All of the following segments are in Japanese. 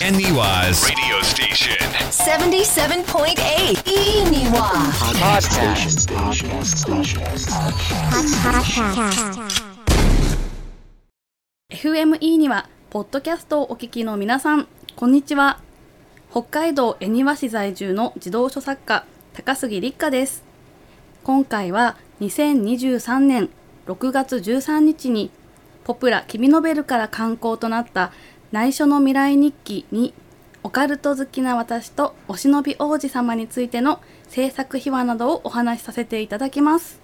Eniwa's radio station. 77.8 Iniwa. FME にはポッドキャストをお聞きの皆さんこんにちは北海道恵庭市在住の児童書作家高杉立花です今回は2023年6月13日にポプラ君ノベルから刊行となった内緒の未来日記にオカルト好きな私とお忍び王子様についての制作秘話などをお話しさせていただきます。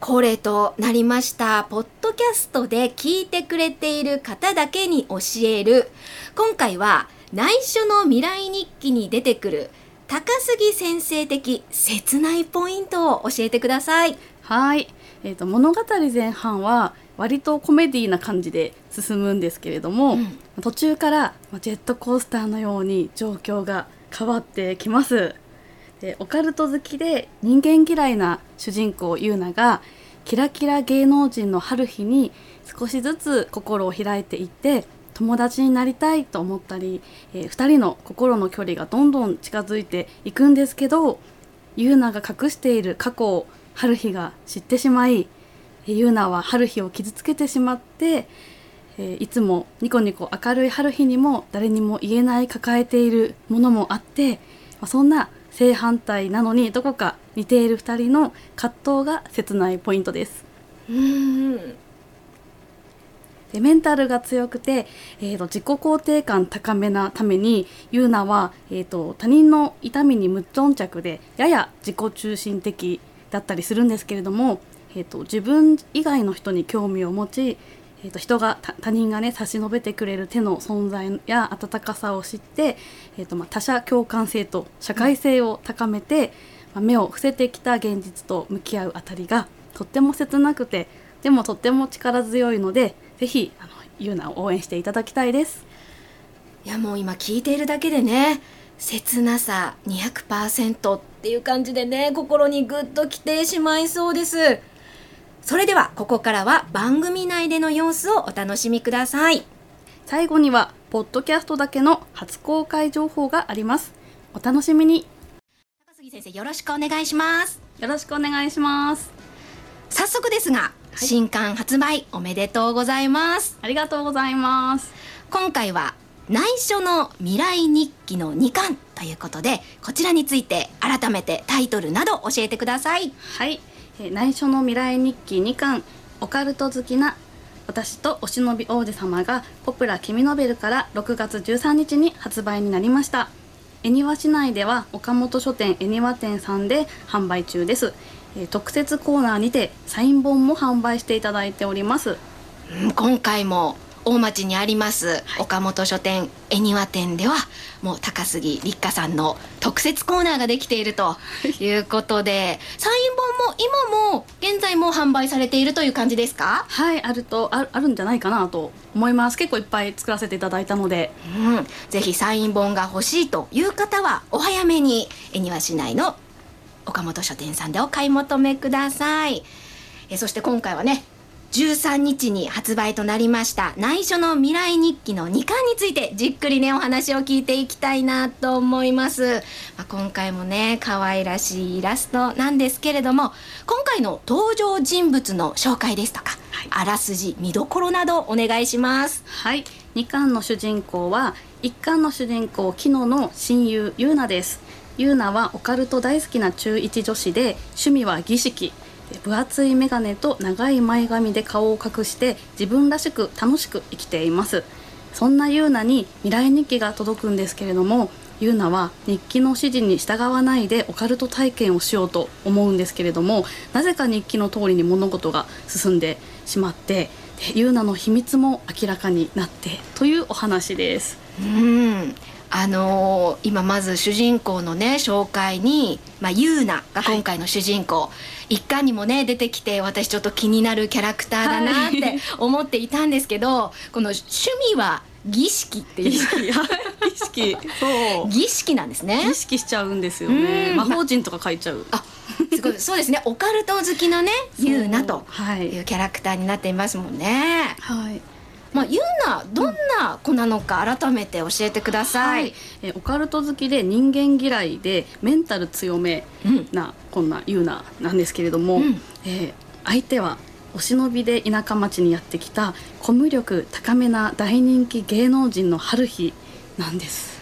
恒例となりましたポッドキャストで聞いてくれている方だけに教える。今回は内緒の未来日記に出てくる高杉先生的切ないポイントを教えてください。はい、えー、と物語前半は割とコメディーな感じで進むんですけれども、うん。途中からまあジェットコースターのように状況が変わってきます。でオカルト好きで人間嫌いな主人公ユーナがキラキラ芸能人の春日に少しずつ心を開いていって友達になりたいと思ったり、え2人の心の距離がどんどん近づいていくんですけどユーナが隠している過去を春日が知ってしまいえーユーナは春日を傷つけてしまって、えーいつもニコニコ明るい春日にも誰にも言えない抱えているものもあって、まあそんな正反対なのにどこか似ている2人の葛藤が切ないポイントです。うーんでメンタルが強くて、えー、と自己肯定感高めなためにユーナは、えー、と他人の痛みに無頓着でやや自己中心的だったりするんですけれども、えー、と自分以外の人に興味を持ち、えー、と人が他人がね差し伸べてくれる手の存在や温かさを知って、えーとまあ、他者共感性と社会性を高めて、まあ目を伏せてきた現実と向き合うあたりがとっても切なくてでもとっても力強いのでぜひあのユーナを応援していただきたいです。いやもう今聞いているだけでね切なさ200%っていう感じでね心にグッときてしまいそうですそれではここからは番組内での様子をお楽しみください最後にはポッドキャストだけの初公開情報があります。お楽しみに。高杉先生よろしくお願いしますよろしくお願いします。早速ですが、新刊発売おめでとうございますありがとうございます。今回は内緒の未来日記の2巻ということでこちらについて改めてタイトルなど教えてくださいはい、え内緒の未来日記2巻オカルト好きな私とお忍び王子様がポプラ君ノベルから6月13日に発売になりました。恵庭市内では岡本書店恵庭店さんで販売中です、え特設コーナーにてサイン本も販売していただいております。今回も大町にあります、岡本書店恵庭店ではもう高杉立花さんの特設コーナーができているとい。うことでサイン本も今も現在も販売されているという感じですか？はいあるとああるんじゃないかなと思います。結構いっぱい作らせていただいたので。うん、ぜひサイン本が欲しいという方はお早めに恵庭市内の岡本書店さんでお買い求めください。えそして今回はね13日に発売となりました。内緒の未来日記の2巻についてじっくりねお話を聞いていきたいなと思います、まあ、今回もね可愛らしいイラストなんですけれども今回の登場人物の紹介ですとか、あらすじ見どころなどお願いします。はい。2巻の主人公は1巻の主人公キノの親友ユーナです。ユーナはオカルト大好きな中1女子で趣味は儀式。で分厚い眼鏡と長い前髪で顔を隠して自分らしく楽しく生きています。そんなユーナに未来日記が届くんですけれどもユーナは日記の指示に従わないでオカルト体験をしようと思うんですけれどもなぜか日記の通りに物事が進んでしまってでユーナの秘密も明らかになってというお話です。うん。あのー今まず主人公のね紹介に、まあ、ユーナが今回の主人公、一巻にもね出てきて私ちょっと気になるキャラクターだなってはい思っていたんですけど、この趣味は儀式っていう意識、はい意識、そう。儀式なんですね意。識しちゃうんですよね。うん魔法陣とか書いちゃう。あすごいそうですねオカルト好きのねユーナとはい。いうキャラクターになっていますもんね。はい。まあユーナどんな子なのか改めて教えてください、えーオカルト好きで人間嫌いでメンタル強めうんなこんなユーナなんですけれども、うん。えー相手はお忍びで田舎町にやってきたコミュ力高めな大人気芸能人の春日なんです。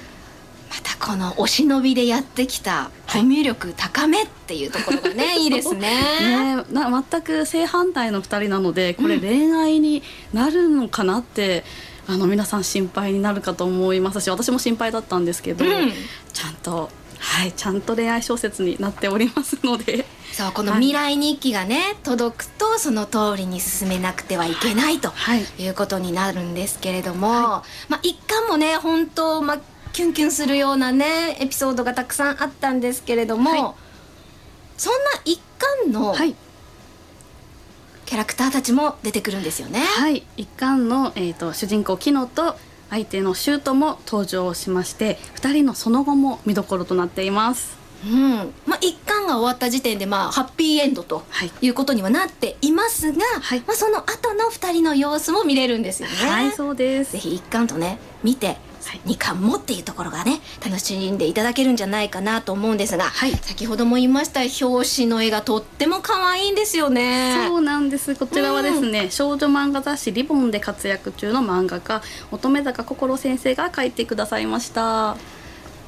またこのお忍びでやってきたコミュ力高めっていうところがね、い、いですね。ねえな全く正反対の2人なのでこれうん恋愛になるのかなって、あの皆さん心配になるかと思いますし私も心配だったんですけど、うん。ちゃんとはいちゃんと恋愛小説になっておりますので。そうこの未来日記がね届くとその通りに進めなくてはいけないとはい。い。うことになるんですけれども、まあ一巻もね本当まあキュンキュンするようなねエピソードがたくさんあったんですけれども、はい。そんな一巻のはい。キャラクターたちも出てくるんですよね。はい、一巻の、えー、と主人公キノと相手のシュートも登場しまして2人のその後も見どころとなっています。うん。まあ、一巻が終わった時点で、まあ、ハッピーエンドとはい。いうことにはなっていますが、はい。まあ、その後の2人の様子も見れるんですよね。はいそうです。ぜひ一巻とね見てはい。二巻もっていうところがね楽しんでいただけるんじゃないかなと思うんですが、はい。先ほども言いました表紙の絵がとっても可愛いんですよね。そうなんです。こちらはですね、少女漫画雑誌「リボン」で活躍中の漫画家乙女坂心先生が描いてくださいました、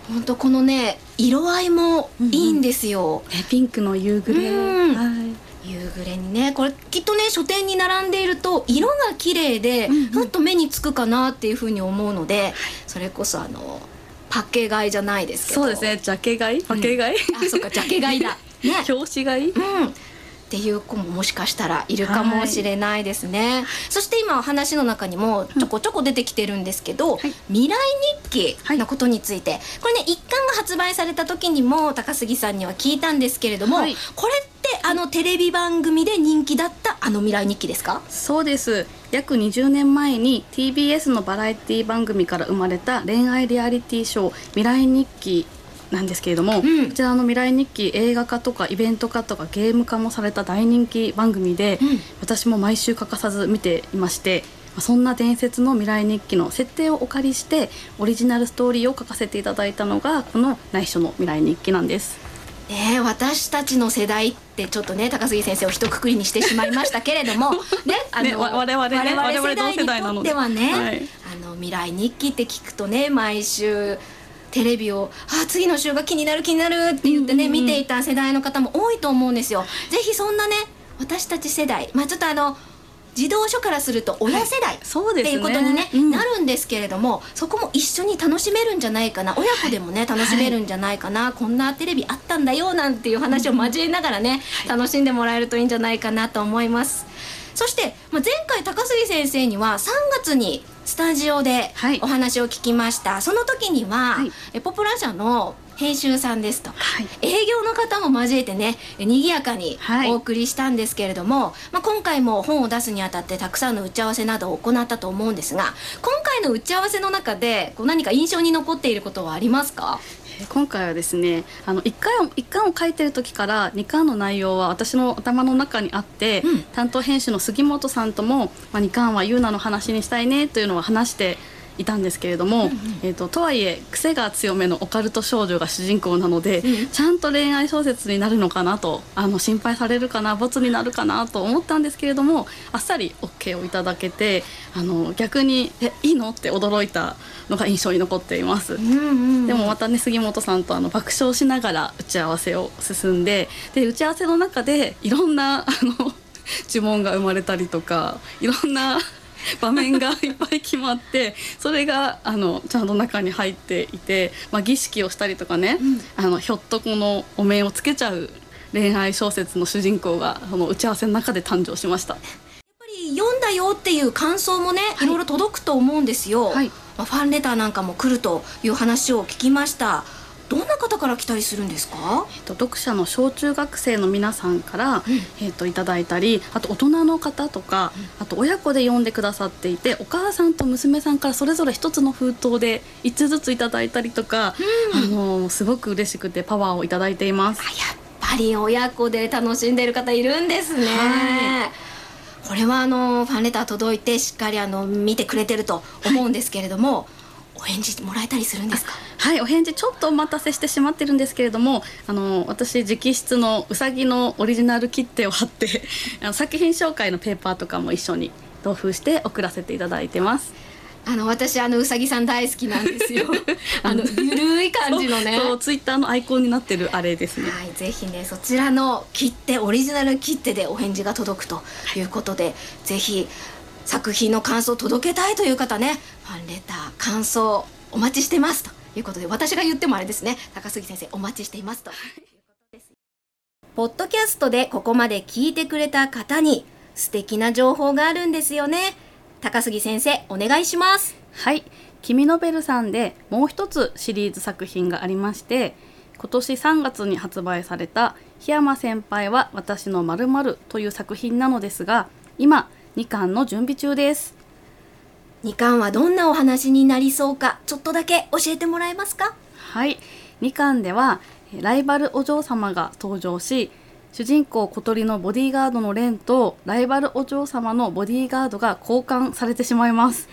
本当このね色合いもいいんですよ。えピンクの夕暮れ、うん。はい夕暮れにねこれきっとね書店に並んでいると色が綺麗で、うんうん。ふっと目につくかなっていうふうに思うので、それこそあのパケ買いじゃないですけど。そうですね。ジャケ買い？パケ買い、あそっかジャケ買いだ。ね。表紙買い？うん。っていう子ももしかしたらいるかもしれないですね、そして今お話の中にもちょこちょこ出てきてるんですけど、はい。未来日記のことについて、これね一巻が発売された時にも高杉さんには聞いたんですけれども、はい。これってあのテレビ番組で人気だったあの未来日記ですか？そうです。約20年前に TBS のバラエティ番組から生まれた恋愛リアリティショー「未来日記」なんですけれども、うん。こちらの「未来日記」映画化とかイベント化とかゲーム化もされた大人気番組で、うん。私も毎週欠かさず見ていましてまあそんな伝説の未来日記の設定をお借りしてオリジナルストーリーを書かせていただいたのがこの内緒の未来日記なんです。ねえ私たちの世代ってちょっとね高杉先生を一括りにしてしまいましたけれども ねあねわ我々ね我々我々世代にとので。ってはね、はい。あの未来日記って聞くとね毎週テレビを「あ次の週が気になる気になる」って言ってね、うんうんうん。見ていた世代の方も多いと思うんですよ。ぜひそんなね私たち世代まあちょっとあの児童書からすると親世代、っていうことに、ねうん。なるんですけれどもそこも一緒に楽しめるんじゃないかな。親子でもね楽しめるんじゃないかな、こんなテレビあったんだよなんていう話を交えながらね、楽しんでもらえるといいんじゃないかなと思います。そして、まあ、前回高杉先生には3月にスタジオではい。お話を聞きました、その時には、はい。えポプラ社の編集さんですとか、はい。営業の方も交えてね賑やかにはい。お送りしたんですけれども、まあ、今回も本を出すにあたってたくさんの打ち合わせなどを行ったと思うんですが今回の打ち合わせの中でこう何か印象に残っていることはありますか？えー今回はですねあの1回を一巻を書いてる時から2巻の内容は私の頭の中にあって、うん。担当編集の杉本さんとも、まあ、2巻はユーナの話にしたいねというのは話していたんですけれども、えー、ととはいえ癖が強めのオカルト少女が主人公なので、うんちゃんと恋愛小説になるのかなとあの心配されるかなボツになるかなと思ったんですけれどもあっさり OK をいただけてあの逆に「えいいの?」って驚いたのが印象に残っています。んでもまたね杉本さんとあの爆笑しながら打ち合わせを進んでで打ち合わせの中でいろんなあの 呪文が生まれたりとかいろんな 場面がいっぱい決まってそれがあのちゃんと中に入っていて、まあ、儀式をしたりとかね、あのひょっとこのお面をつけちゃう恋愛小説の主人公がその打ち合わせの中で誕生しました。やっぱり読んだよっていう感想もね、い、ろいろ届くと思うんですよ、はい。まあ、ファンレターなんかも来るという話を聞きましたどんな方から来たりするんですか？えっと読者の小中学生の皆さんから、えっといただいたりあと大人の方とか、あと親子で読んでくださっていてお母さんと娘さんからそれぞれ一つの封筒で1つずついただいたりとか、あのすごく嬉しくてパワーをいただいています。やっぱり親子で楽しんでる方いるんですね、はこれはあのファンレター届いてしっかりあの見てくれてると思うんですけれども、お返事もらえたりするんですか？はいお返事ちょっとお待たせしてしまってるんですけれどもあの私直筆のうさぎのオリジナル切手を貼って あの作品紹介のペーパーとかも一緒に同封して送らせていただいてます。あの私あのうさぎさん大好きなんですよ。あのゆるい感じのね。そうツイッターのアイコンになってるあれですね。はい、ぜひねそちらの切手オリジナル切手でお返事が届くということで、ぜひ作品の感想を届けたいという方ねファンレター感想お待ちしてますということで私が言ってもあれですね。高杉先生お待ちしていますと。い。うことですポッドキャストでここまで聞いてくれた方に素敵な情報があるんですよね。高杉先生お願いします。はい「君のベル」さんでもう一つシリーズ作品がありまして今年3月に発売された「檜山先輩は私のまるという作品なのですが今2巻の準備中です2巻はどんなお話になりそうかちょっとだけ教えてもらえますか？はい。2巻ではえライバルお嬢様が登場し主人公小鳥のボディーガードのレンとライバルお嬢様のボディーガードが交換されてしまいます、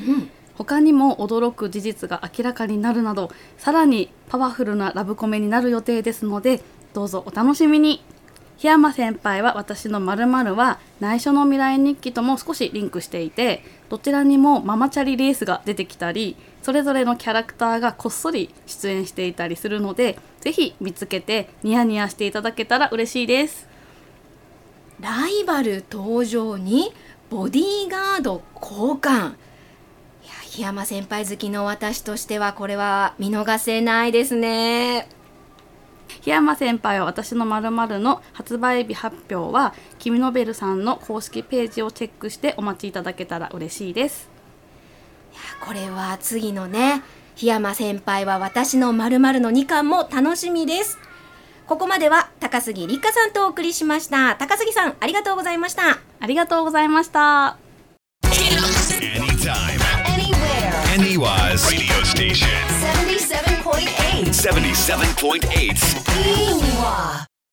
他にも驚く事実が明らかになるなどさらにパワフルなラブコメになる予定ですのでどうぞお楽しみに檜山先輩は私の〇〇は内緒の未来日記とも少しリンクしていてどちらにもママチャリレースが出てきたりそれぞれのキャラクターがこっそり出演していたりするのでぜひ見つけてニヤニヤしていただけたら嬉しいです。ライバル登場にボディーガード交換。いや檜山先輩好きの私としてはこれは見逃せないですね。檜山先輩は私の〇〇の発売日発表は君のベルさんの公式ページをチェックしてお待ちいただけたら嬉しいです。いやこれは次のね檜山先輩は私の〇〇の2巻も楽しみです。ここまでは高杉立花さんとお送りしました。高杉さんありがとうございました。ありがとうございました。and radio station 77.8. 77.8. Ewa.